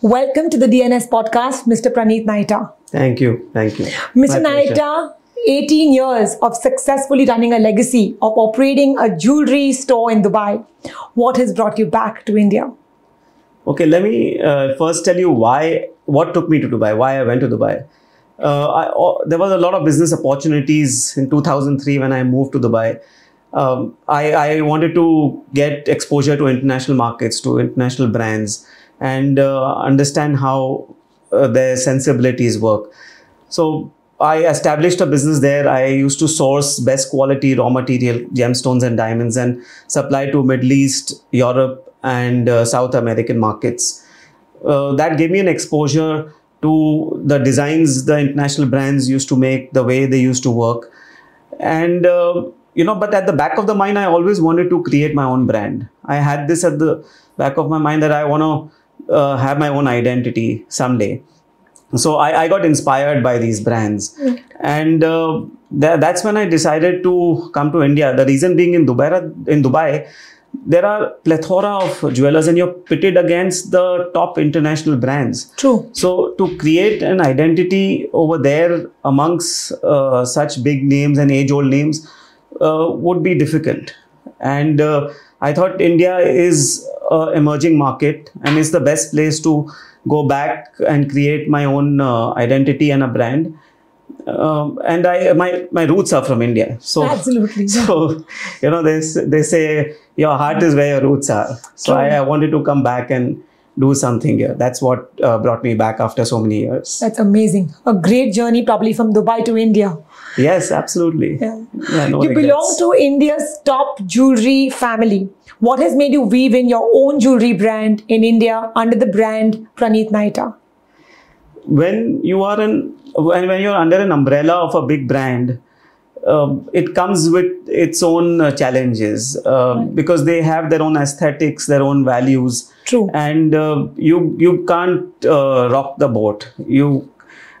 Welcome to the DNS podcast, Mr. Pranit Naheta. Thank you. Thank you. Mr. Naheta, 18 years of successfully running a legacy of operating a jewelry store in Dubai. What has brought you back to India? Okay, let me uh, first tell you why, what took me to Dubai, why I went to Dubai. Uh, I, uh, there was a lot of business opportunities in 2003 when I moved to Dubai. Um, I, I, wanted to get exposure to international markets, to international brands, and uh, understand how uh, their sensibilities work. So I established a business there. I used to source best quality raw material, gemstones and diamonds, and supply to Middle East, Europe, and uh, South American markets. Uh, that gave me an exposure to the designs the international brands used to make, the way they used to work, and uh, you know. But at the back of the mind, I always wanted to create my own brand. I had this at the back of my mind that I want to uh, have my own identity someday. So I, I, got inspired by these brands. Mm. and uh, th- that's when i decided to come to india. The reason being in dubai in dubai there are plethora of jewelers and you're pitted against the top international brands. True. So to create an identity over there amongst uh, such big names and age old names uh, would be difficult. And uh, i thought india is an emerging market and it's the best place to go back and create my own uh, identity and a brand. Um, and I my my roots are from India, so absolutely. So you know they they say your heart is where your roots are. So I, I, wanted to come back and do something here. That's what uh, brought me back after so many years. That's amazing. A great journey, probably from Dubai to India. Yes, absolutely. Yeah. yeah no you belong to India's top jewelry family. What has made you weave in your own jewelry brand in India under the brand Pranit Naheta? When you are in, when, when you're under an umbrella of a big brand, uh, it comes with its own uh, challenges uh, right. because they have their own aesthetics, their own values. True. And uh, you you can't uh, rock the boat. You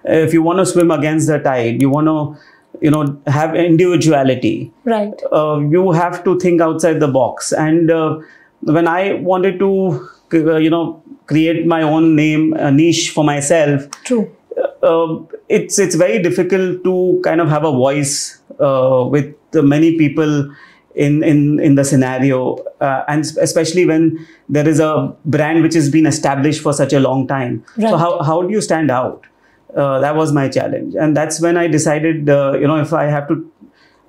if you want to swim against the tide, you want to you know have individuality. Right. Uh, you have to think outside the box. And uh, when i wanted to uh, you know create my own name a niche for myself true. uh, it's it's very difficult to kind of have a voice uh, with many people in in in the scenario. Uh, and especially when there is a brand which has been established for such a long time. Right. so how how do you stand out uh, that was my challenge and that's when i decided uh, you know if i have to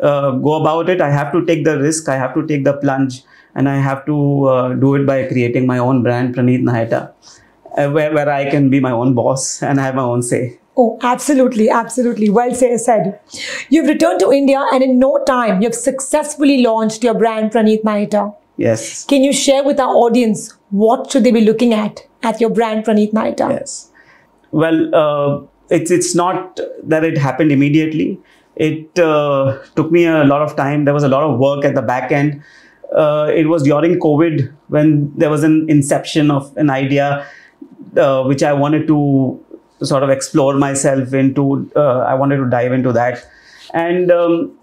uh, go about it i have to take the risk i have to take the plunge and i have to uh, do it by creating my own brand Pranit Naheta uh, where, where i can be my own boss and i have my own say Oh, absolutely, absolutely. Well said. You've returned to India and in no time you've successfully launched your brand Pranit Naheta. Yes. Can you share with our audience what should they be looking at at your brand Pranit Naheta? Yes. Well, uh, it's it's not that it happened immediately. It uh, took me a lot of time. There was a lot of work at the back end. Uh, it was during COVID when there was an inception of an idea uh, which I wanted to sort of explore myself into. Uh, I wanted to dive into that, and. Um,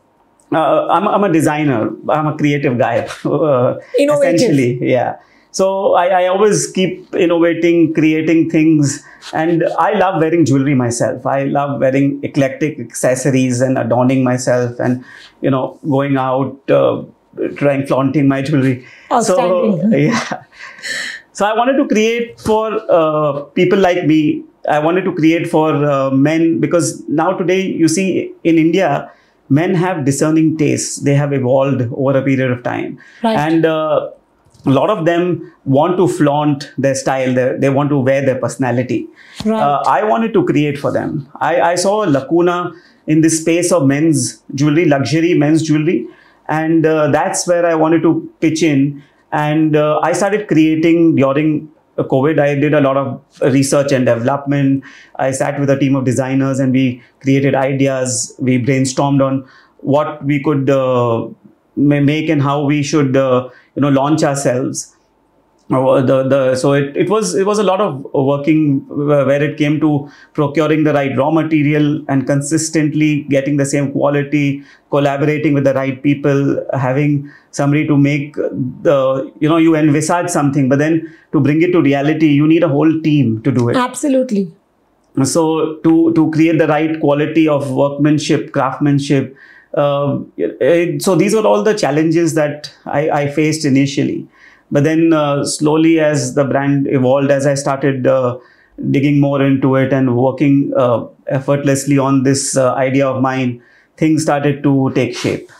uh, I'm, I'm, a designer. I'm a creative guy. essentially, yeah. So I, I, always keep innovating, creating things. And I love wearing jewelry myself. I love wearing eclectic accessories and adorning myself and, you know, going out, uh, trying, flaunting my jewelry. So, yeah. So I wanted to create for uh, people like me. I wanted to create for uh, men because now today, you see, in India, men have discerning tastes. They have evolved over a period of time. Right. And uh, a lot of them want to flaunt their style they, they want to wear their personality. Right. uh, i wanted to create for them. I, I saw a lacuna in the space of men's jewelry luxury men's jewelry and uh, that's where i wanted to pitch in. And uh, i started creating during covid. I did a lot of research and development. I sat with a team of designers and we created ideas. We brainstormed on what we could uh, make and how we should uh, you know launch ourselves Uh, the, the so it, it was it was a lot of working where it came to procuring the right raw material and consistently getting the same quality collaborating with the right people having somebody to make the you know you envisage something but then to bring it to reality you need a whole team to do it Absolutely. so to to create the right quality of workmanship craftsmanship uh, it- so these were all the challenges that I, I faced initially but then uh, slowly as the brand evolved as i started uh, digging more into it and working uh, effortlessly on this uh, idea of mine things started to take shape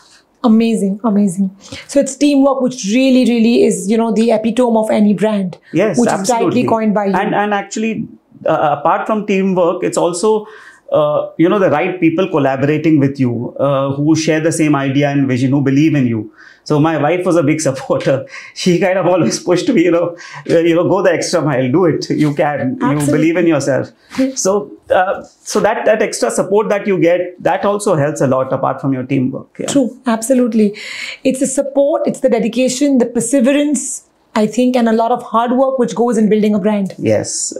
Amazing, amazing. So it's teamwork, which really, really is, you know, the epitome of any brand. Yes, which absolutely. is rightly coined by you. And and actually, uh, apart from teamwork, it's also uh, you know the right people collaborating with you uh, who share the same idea and vision, who believe in you. So my wife was a big supporter. She kind of always pushed me, you know, uh, you know, go the extra mile, do it. You can. You believe in yourself. So uh, so that that extra support that you get that also helps a lot apart from your teamwork. Yeah. True, absolutely. It's the support, it's the dedication, the perseverance, I think, and a lot of hard work which goes in building a brand. Yes.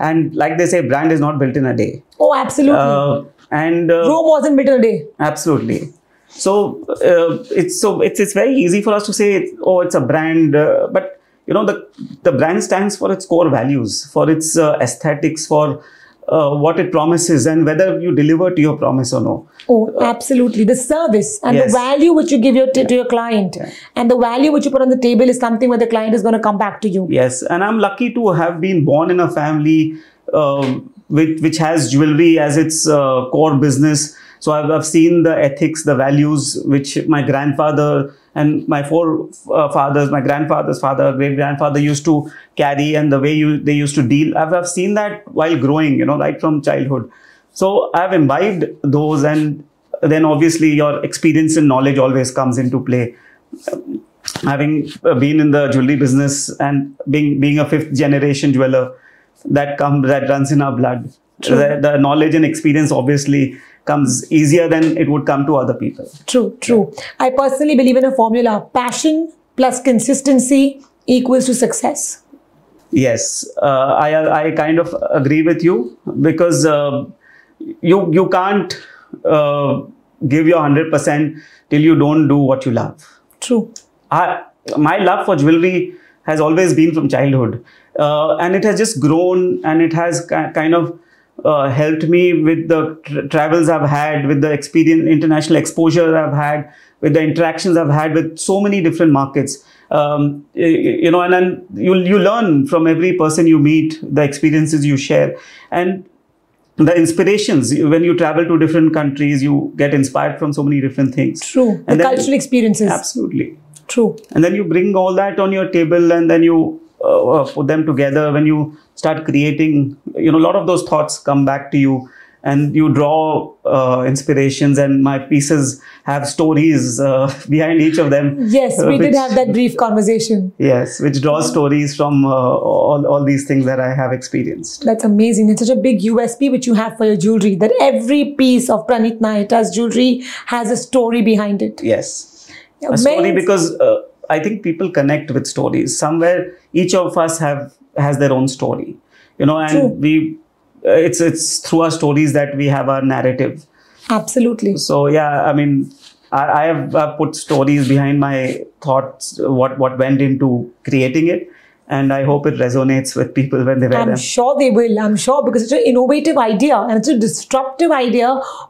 And like they say, brand is not built in a day. Oh, absolutely. Uh, and uh, Rome wasn't built in a day. Absolutely. So uh, it's so it's it's very easy for us to say oh it's a brand, uh, but you know the the brand stands for its core values, for its uh, aesthetics, for uh, what it promises, and whether you deliver to your promise or no. Oh, absolutely. The service and Yes. the value which you give your to your client and the value which you put on the table is something where the client is going to come back to you. Yes, and I'm lucky to have been born in a family um which which has jewelry as its uh, core business. So I've, I've seen the ethics, the values which my grandfather and my four uh, fathers, my grandfather's father, great grandfather used to carry, and the way you they used to deal. I've, I've seen that while growing, you know, right from childhood. So I've imbibed those, and then obviously your experience and knowledge always comes into play having uh, been in the jewelry business and being being a fifth generation jeweler that comes that runs in our blood the, the knowledge and experience obviously comes easier than it would come to other people True, true. I personally believe in a formula passion plus consistency equals to success. yes uh, i i kind of agree with you because uh, you you can't uh, give your 100% till you don't do what you love True. I, my love for jewelry has always been from childhood uh, and it has just grown and it has kind of uh, helped me with the tra- travels i've had with the experience international exposure i've had with the interactions i've had with so many different markets um, you know and then you you learn from every person you meet the experiences you share and the inspirations when you travel to different countries you get inspired from so many different things True. The And then- cultural experiences. absolutely True. and then you bring all that on your table and then you uh, uh, put them together when you start creating you know a lot of those thoughts come back to you and you draw uh, inspirations and my pieces have stories uh, behind each of them Yes, uh, we did have that brief conversation. yes which draws stories from uh, all, all these things that i have experienced That's amazing. It's such a big USP which you have for your jewelry that every piece of Pranit Naheta's jewelry has a story behind it. yes a story because uh, i think people connect with stories somewhere each of us have has their own story you know and True. we uh, it's it's through our stories that we have our narrative Absolutely. so yeah i mean i, I have uh, put stories behind my thoughts what what went into creating it and i hope it resonates with people when they read I'm them sure they will. I'm sure because it's an innovative idea and it's a disruptive idea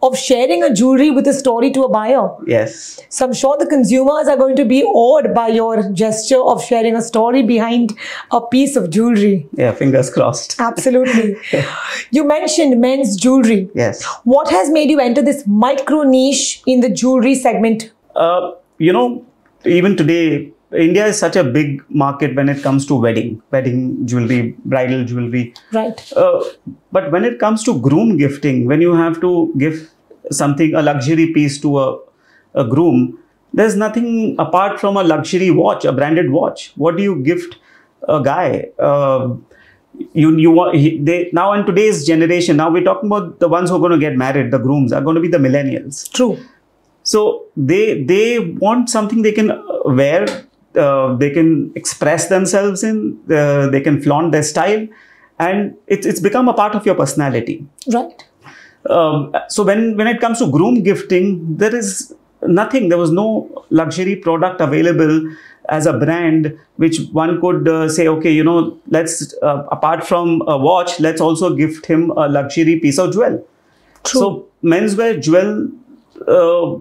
of sharing a jewelry with a story to a buyer. yes So I'm sure the consumers are going to be awed by your gesture of sharing a story behind a piece of jewelry. yeah fingers crossed Absolutely. you mentioned men's jewelry. yes What has made you enter this micro niche in the jewelry segment? uh, you know, even today, India is such a big market when it comes to wedding, wedding jewelry, bridal jewelry. Right. Uh, but when it comes to groom gifting, when you have to give something, a luxury piece to a, a groom, there's nothing apart from a luxury watch, a branded watch. What do you gift a guy? Uh, you you want he, they now in today's generation now we're talking about the ones who are going to get married the grooms are going to be the millennials True. so they they want something they can wear uh, they can express themselves in, uh, they can flaunt their style, and it's it's become a part of your personality. Right. Um, so when when it comes to groom gifting, there is nothing. There was no luxury product available as a brand which one could uh, say, okay, you know, let's uh, apart from a watch, let's also gift him a luxury piece of jewel. True. So menswear jewel, uh,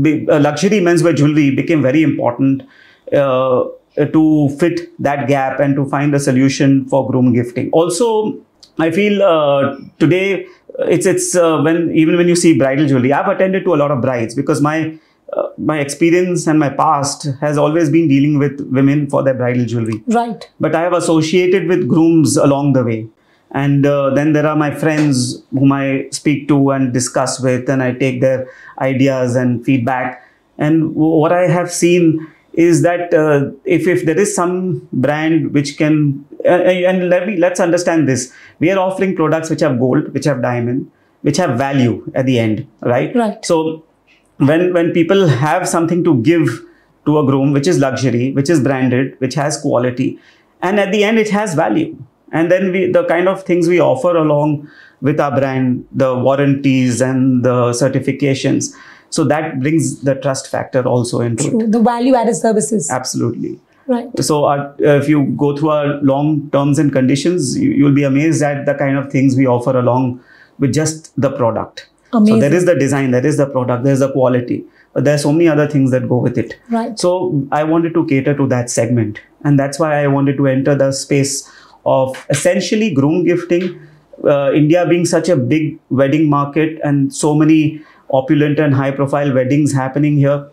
be, uh, luxury menswear jewelry became very important uh, to fit that gap and to find a solution for groom gifting. Also, I feel uh, today it's it's uh, when even when you see bridal jewelry, I've attended to a lot of brides because my uh, my experience and my past has always been dealing with women for their bridal jewelry Right. but I have associated with grooms along the way. And uh, then there are my friends whom I speak to and discuss with, and I take their ideas and feedback. And what I have seen is that uh, if, if there is some brand which can, uh, and let me, let's understand this we are offering products which have gold, which have diamond, which have value at the end, right? Right. So when when people have something to give to a groom which is luxury which is branded which has quality and at the end it has value and then we the kind of things we offer along with our brand the warranties and the certifications so that brings the trust factor also into it The value added services. absolutely Right. so our, if you go through our long terms and conditions you, you'll be amazed at the kind of things we offer along with just the product Amazing. so there is the design there is the product there's the quality but there are so many other things that go with it Right. so i wanted to cater to that segment and that's why i wanted to enter the space of essentially groom gifting uh, india being such a big wedding market and so many opulent and high profile weddings happening here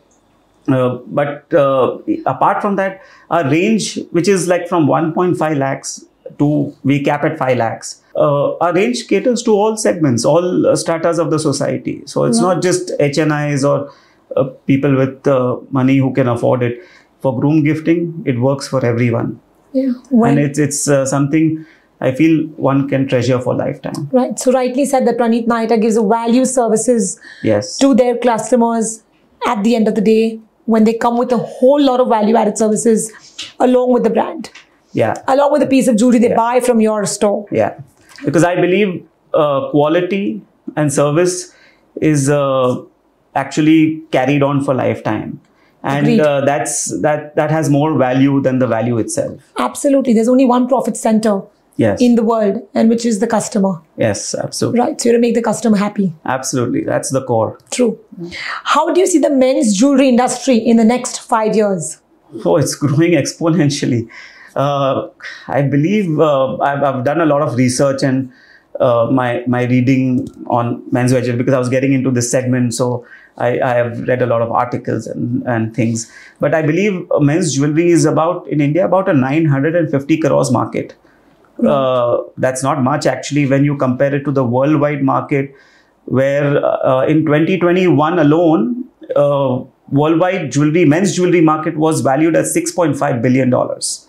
uh, but uh, apart from that, our range, which is like from 1.5 lakhs to we cap at 5 lakhs, uh, our range caters to all segments, all uh, stratas of the society. So it's Right. not just HNIs or uh, people with uh, money who can afford it. For groom gifting, it works for everyone, Yeah. Well, and it's it's uh, something I feel one can treasure for lifetime. right. So rightly said that Pranit Naheta gives value services Yes. to their customers at the end of the day when they come with a whole lot of value added services along with the brand, Yeah. along with the piece of jewelry they Yeah. buy from your store. Yeah, because I believe uh, quality and service is uh, actually carried on for lifetime, and uh, that's that that has more value than the value itself. Absolutely. There's only one profit center Yes. in the world, and which is the customer. yes, absolutely, Right. So you have to make the customer happy. absolutely. That's the core. True. How do you see the men's jewelry industry in the next five years? Oh, it's growing exponentially. Uh, I believe uh, I've, I've done a lot of research and uh, my my reading on menswear jewelry because I was getting into this segment. So I, I have read a lot of articles and, and things. But I believe men's jewelry is about in India about a 950 crores market. Uh, that's not much actually when you compare it to the worldwide market, where uh, in 2021 alone, uh, worldwide jewelry, men's jewelry market was valued at 6.5 billion dollars.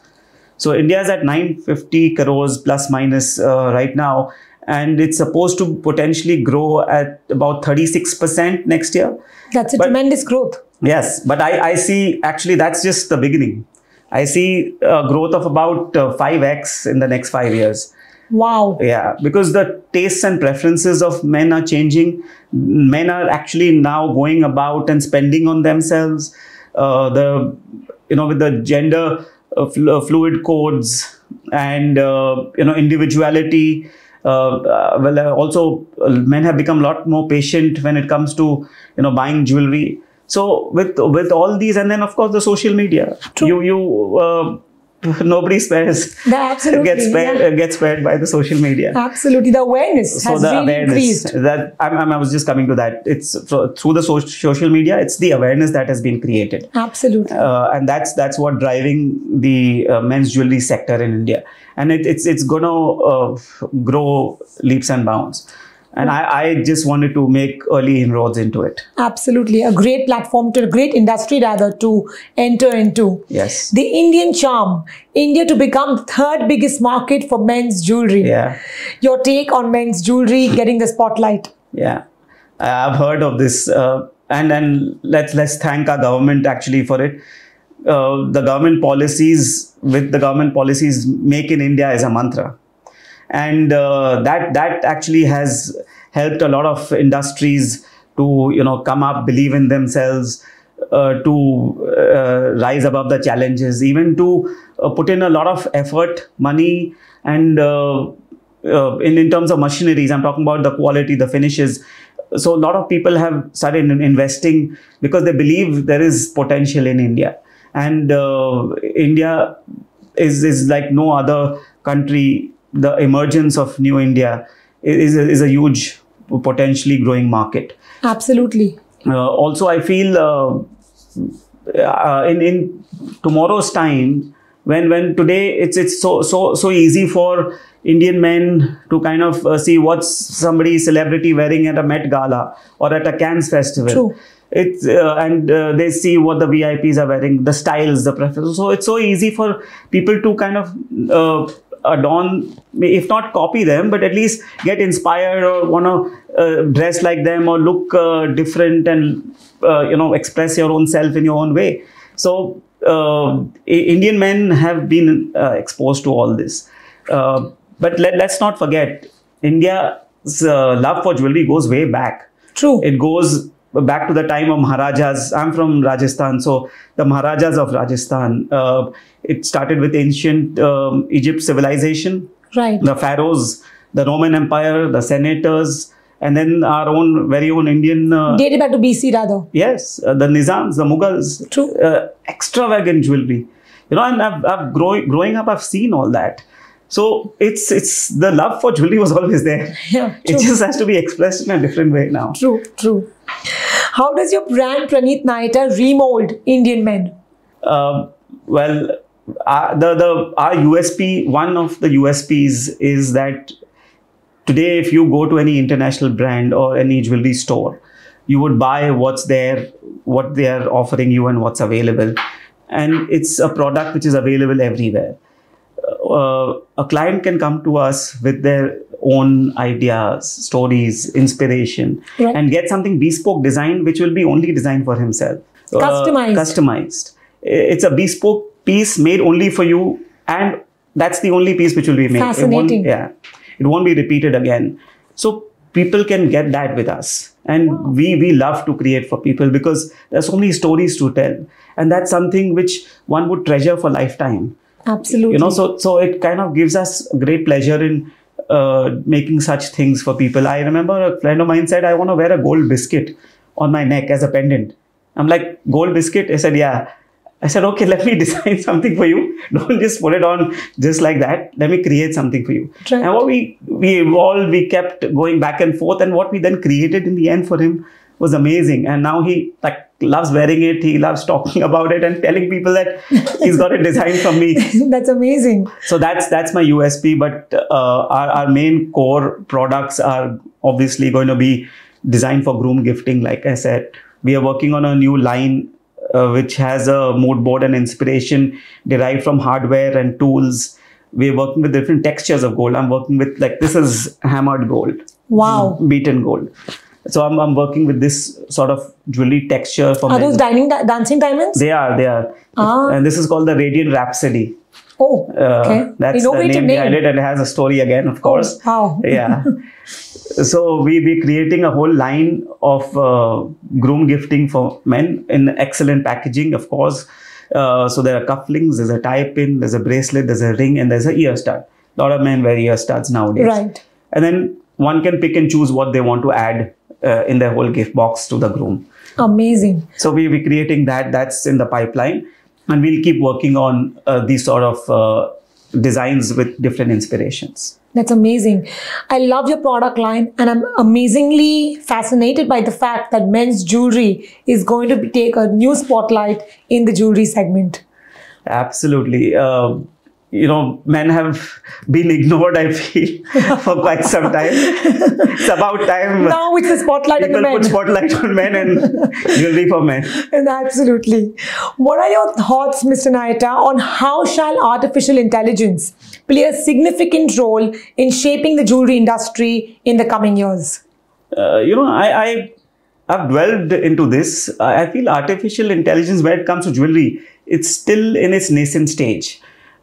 So India is at 950 crores plus minus uh, right now, and it's supposed to potentially grow at about 36% next year. That's a But- tremendous growth. Yes, but I, I see actually that's just the beginning. I see a growth of about uh, 5x in the next five years. Wow. Yeah, because the tastes and preferences of men are changing. Men are actually now going about and spending on themselves. Uh, the you know with the gender uh, fl- uh, fluid codes and uh, you know individuality. Uh, well, uh, also uh, men have become a lot more patient when it comes to you know buying jewelry. So with with all these, and then of course the social media. True. You you uh, nobody spares absolutely, gets spared yeah. uh, gets spared by the social media Absolutely. The awareness so has the really awareness increased. that I'm, I'm- i was just coming to that it's through the so- social media it's the awareness that has been created Absolutely. uh, and that's that's what driving the uh, men's jewelry sector in india and it, it's it's gonna uh, grow leaps and bounds and I, I just wanted to make early inroads into it Absolutely. A great platform to a great industry rather to enter into. yes The Indian charm, India to become third biggest market for men's jewelry. yeah Your take on men's jewelry getting the spotlight. Yeah, I've heard of this, uh, and and let's let's thank our government actually for it. uh, the government policies with the government policies make in India is a mantra, and uh, that that actually has helped a lot of industries to you know come up, believe in themselves, uh, to uh, rise above the challenges, even to uh, put in a lot of effort, money, and uh, uh, in in terms of machineries. I'm talking about the quality, the finishes. So a lot of people have started investing because they believe there is potential in India, and India is is like no other country. The emergence of New India is a, is a huge potentially growing market. Absolutely. Uh, also, I feel uh, uh, in in tomorrow's time, when when today it's it's so so so easy for Indian men to kind of uh, see what's somebody celebrity wearing at a Met Gala or at a Cannes festival. True. It's uh, and uh, they see what the VIPs are wearing, the styles, the preferences. So it's so easy for people to kind of uh, adorn, if not copy them, but at least get inspired or want to uh, dress like them or look uh, different and uh, you know express your own self in your own way. So uh, Indian men have been uh, exposed to all this, uh, but let, let's not forget India's uh, love for jewelry goes way back True. it goes back to the time of Maharajas. I'm from Rajasthan, so the Maharajas of Rajasthan. Uh, it started with ancient um, Egypt civilization, right. the pharaohs, the Roman Empire, the senators, and then our own very own Indian. Uh, Dated back to BC rather. Yes, uh, the Nizams, the Mughals, True. uh, extravagant jewelry. You know, and I've, I've grow, growing up, I've seen all that. So it's it's the love for jewelry was always there. Yeah. true. It just has to be expressed in a different way now. True. True. How does your brand Pranit Naheta remold Indian men? Uh, well, uh, the the our USP one of the USPs is that today if you go to any international brand or any jewelry store, you would buy what's there, what they are offering you, and what's available, and it's a product which is available everywhere. Uh, a client can come to us with their own ideas, stories, inspiration, Right. and get something bespoke designed, which will be only designed for himself. Uh, Customized. customized. It's a bespoke piece made only for you, and that's the only piece which will be made. It won't- Fascinating. yeah, it won't be repeated again. So people can get that with us, and we we love to create for people because there's so many stories to tell, and that's something which one would treasure for lifetime Absolutely. you know so so it kind of gives us great pleasure in uh, making such things for people. I remember a friend of mine said i want to wear a gold biscuit on my neck as a pendant. I'm like gold biscuit? I said yeah. I said okay let me design something for you. Don't just put it on just like that. Let me create something for you. Right. and what we we evolved we kept going back and forth and what we then created in the end for him was amazing and now he like loves wearing it he loves talking about it and telling people that he's got it designed from me That's amazing. so that's that's my USP. But uh, our our main core products are obviously going to be designed for groom gifting. Like I said, we are working on a new line uh, which has a mood board and inspiration derived from hardware and tools. We're working with different textures of gold. I'm working with like this is hammered gold, Wow. beaten gold. So I'm, I'm working with this sort of jewelry texture for Are men. those dining da- dancing diamonds? They are, they are. Ah. And this is called the Radiant Rhapsody. oh, Uh, okay. That's Innovative the name, behind name. it, and it has a story again, of course. wow. yeah. So we we creating a whole line of uh, groom gifting for men in excellent packaging, of course. Uh, so there are cufflinks, there's a tie pin, there's a bracelet, there's a ring, and there's a ear stud. A lot of men wear ear studs nowadays. Right. And then one can pick and choose what they want to add uh, in their whole gift box to the groom. Amazing. So we'll be creating that. That's in the pipeline, and we'll keep working on uh, these sort of uh, designs with different inspirations. That's amazing. I love your product line, and I'm amazingly fascinated by the fact that men's jewelry is going to take a new spotlight in the jewelry segment. Absolutely. Uh, you know, men have been ignored, I feel, for quite some time. it's about time Now it's the spotlight on the people men. put spotlight on men and jewelry for men. And Absolutely. What are your thoughts, Mr. Naheta, on how shall artificial intelligence play a significant role in shaping the jewelry industry in the coming years? Uh, you know, I, I I've dwelled into this. I I feel artificial intelligence, when it comes to jewelry, it's still in its nascent stage.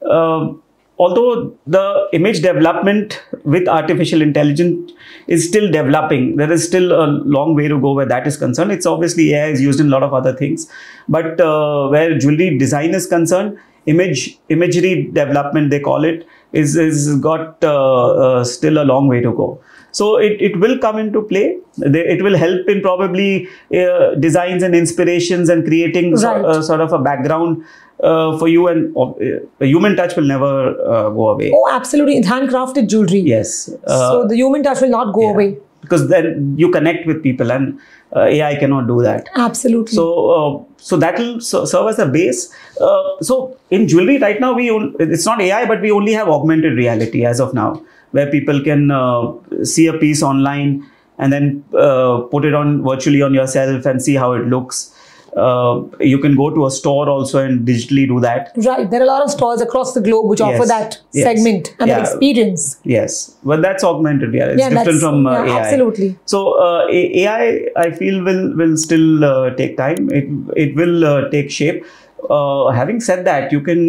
Uh, although the image development with artificial intelligence is still developing, there is still a long way to go where that is concerned. It's obviously AI is used in a lot of other things, but uh, where jewelry design is concerned, image imagery development they call it is is got uh, uh, still a long way to go. So it, it will come into play. It will help in probably uh, designs and inspirations and creating Right. so, uh, sort of a background uh, for you. And uh, the human touch will never uh, go away. Oh, absolutely. It's handcrafted jewelry. Yes. Uh, so the human touch will not go yeah. away. Because then you connect with people, and uh, AI cannot do that. Absolutely. So, uh, so that will serve as a base. Uh, so, in jewelry right now, we it's not AI, but we only have augmented reality as of now, where people can uh, see a piece online and then uh, put it on virtually on yourself and see how it looks. Uh, you can go to a store also and digitally do that. right. There are a lot of stores across the globe which offer that Yes. segment and Yeah. that experience. Yes, but that's augmented reality. It's Yeah, different from uh, yeah, AI. absolutely. So uh, AI, I feel will will still uh, take time. It it will uh, take shape. Uh, having said that, you can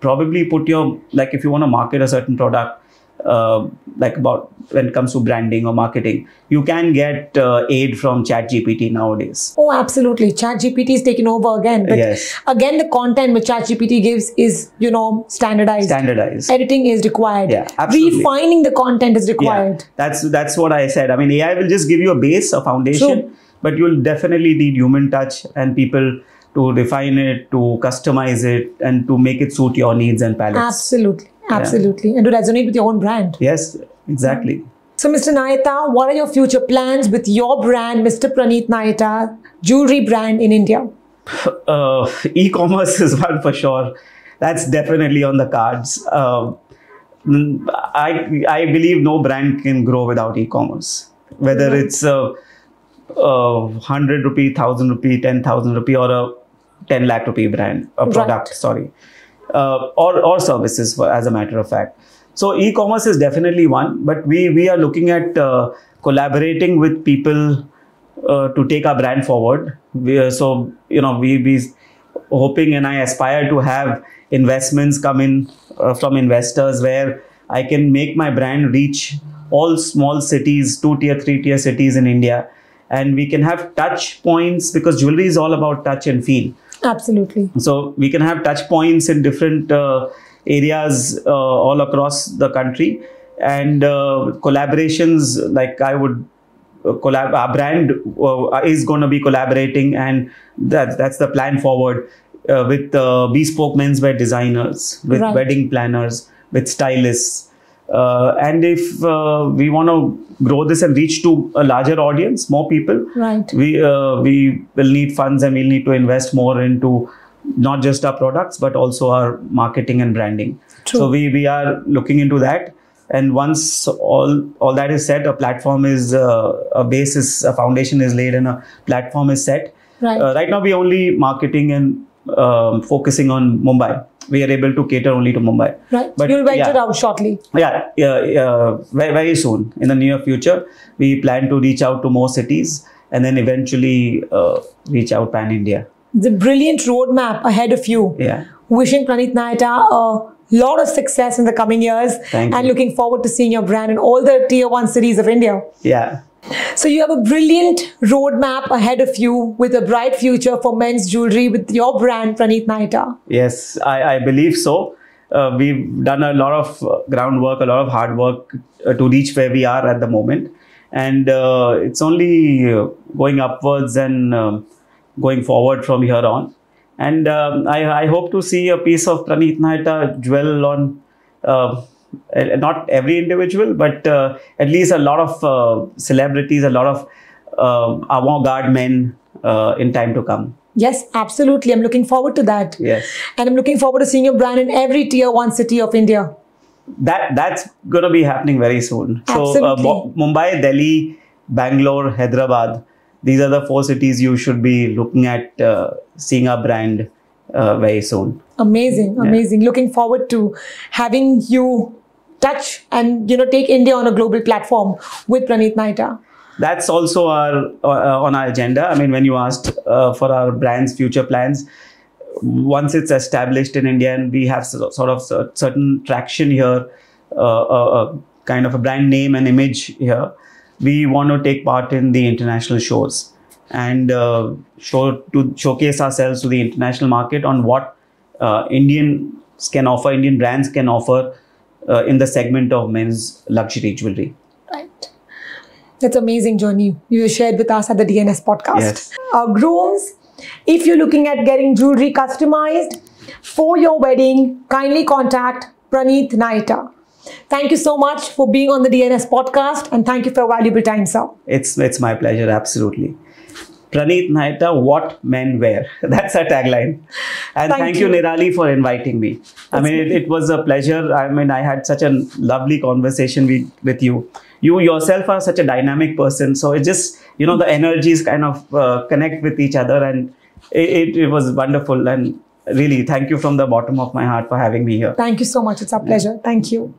probably put your like if you want to market a certain product, uh, like about when it comes to branding or marketing, you can get uh, aid from ChatGPT nowadays. Oh, absolutely. ChatGPT is taken over again. But Yes. again, the content which ChatGPT gives is, you know, standardized. Standardized. Editing is required. Yeah, absolutely. Refining the content is Yeah, required. that's that's what I said. I mean, AI will just give you a base, a foundation, True. but you'll definitely need human touch and people to refine it, to customize it, and to make it suit your needs and palettes. Absolutely. Absolutely. And to resonate with your own brand. Yes, exactly. So, Mr. Naheta, what are your future plans with your brand, Mr. Pranit Naheta, jewelry brand in India? Uh, e-commerce is one for sure. That's definitely on the cards. Uh, mm, I I believe no brand can grow without e-commerce. Whether Right. it's a, a hundred rupee, thousand rupee, ten thousand rupee, or a ten lakh rupee brand, a product. Right. Sorry, uh, or or services, for, as a matter of fact. So e-commerce is definitely one, but we we are looking at uh, collaborating with people uh, to take our brand forward. Are, so you know we be hoping and I aspire to have investments come in uh, from investors where I can make my brand reach all small cities, two tier, three tier cities in India, and we can have touch points because jewelry is all about touch and feel. Absolutely. So we can have touch points in different uh, areas uh, all across the country and uh, collaborations like I would uh, collab our brand uh, is going to be collaborating and that that's the plan forward uh, with uh, bespoke menswear designers with Right. wedding planners with stylists uh, and if uh, we want to grow this and reach to a larger audience more people Right. we uh, we will need funds and we'll need to invest more into not just our products but also our marketing and branding True. so we we are looking into that and once all all that is set a platform is uh, a basis a foundation is laid and a platform is set Right. uh, right now we only marketing and um, focusing on mumbai we are able to cater only to mumbai right. but You'll venture yeah. out shortly. yeah, yeah, yeah very, very soon in the near future we plan to reach out to more cities and then eventually uh, reach out pan india The brilliant roadmap ahead of you. yeah Wishing Pranit Naheta a lot of success in the coming years Thank and you. looking forward to seeing your brand in all the tier one cities of India. yeah So you have a brilliant roadmap ahead of you with a bright future for men's jewelry with your brand, Pranit Naheta. yes i, I believe so. Uh, we've done a lot of uh, groundwork a lot of hard work uh, to reach where we are at the moment. And uh, it's only going upwards and um, going forward from here on. And um, I, I hope to see a piece of Pranit Naheta dwell on not every individual, but uh, at least a lot of uh, celebrities, a lot of uh, avant-garde men uh, in time to come. Yes, absolutely. I'm looking forward to that. Yes, And I'm looking forward to seeing your brand in every tier one city of India. that that's gonna be happening very soon. So uh, Absolutely. Mo- Mumbai, Delhi, Bangalore, Hyderabad. These are the four cities you should be looking at uh, seeing our brand uh, very soon. Amazing, amazing. Looking forward to having you touch and you know take India on a global platform with Pranit Naheta. that's also our uh, on our agenda i mean when you asked uh, for our brand's future plans once it's established in India and we have sort of certain traction here, uh, uh, uh, kind of a brand name and image here, we want to take part in the international shows and uh, show to showcase ourselves to the international market on what Indians can offer, Indian brands can offer uh, in the segment of men's luxury jewelry. Right. That's amazing journey you shared with us at the DNS podcast. Yes. Uh, grooms, if you're looking at getting jewelry customized for your wedding, kindly contact Pranit Naheta. Thank you so much for being on the DNS podcast and thank you for your valuable time, sir. It's it's my pleasure, absolutely. Pranit Naheta, what men wear. That's our tagline. And Thank thank, you. you. Niraalee, for inviting me. I mean, it, it was a pleasure. I mean, I had such a lovely conversation with, with you. You yourself are such a dynamic person. So it just, you know, the energies kind of uh, connect with each other. And it, it, it was wonderful. And really, thank you from the bottom of my heart for having me here. Thank you so much. It's a pleasure. Thank you.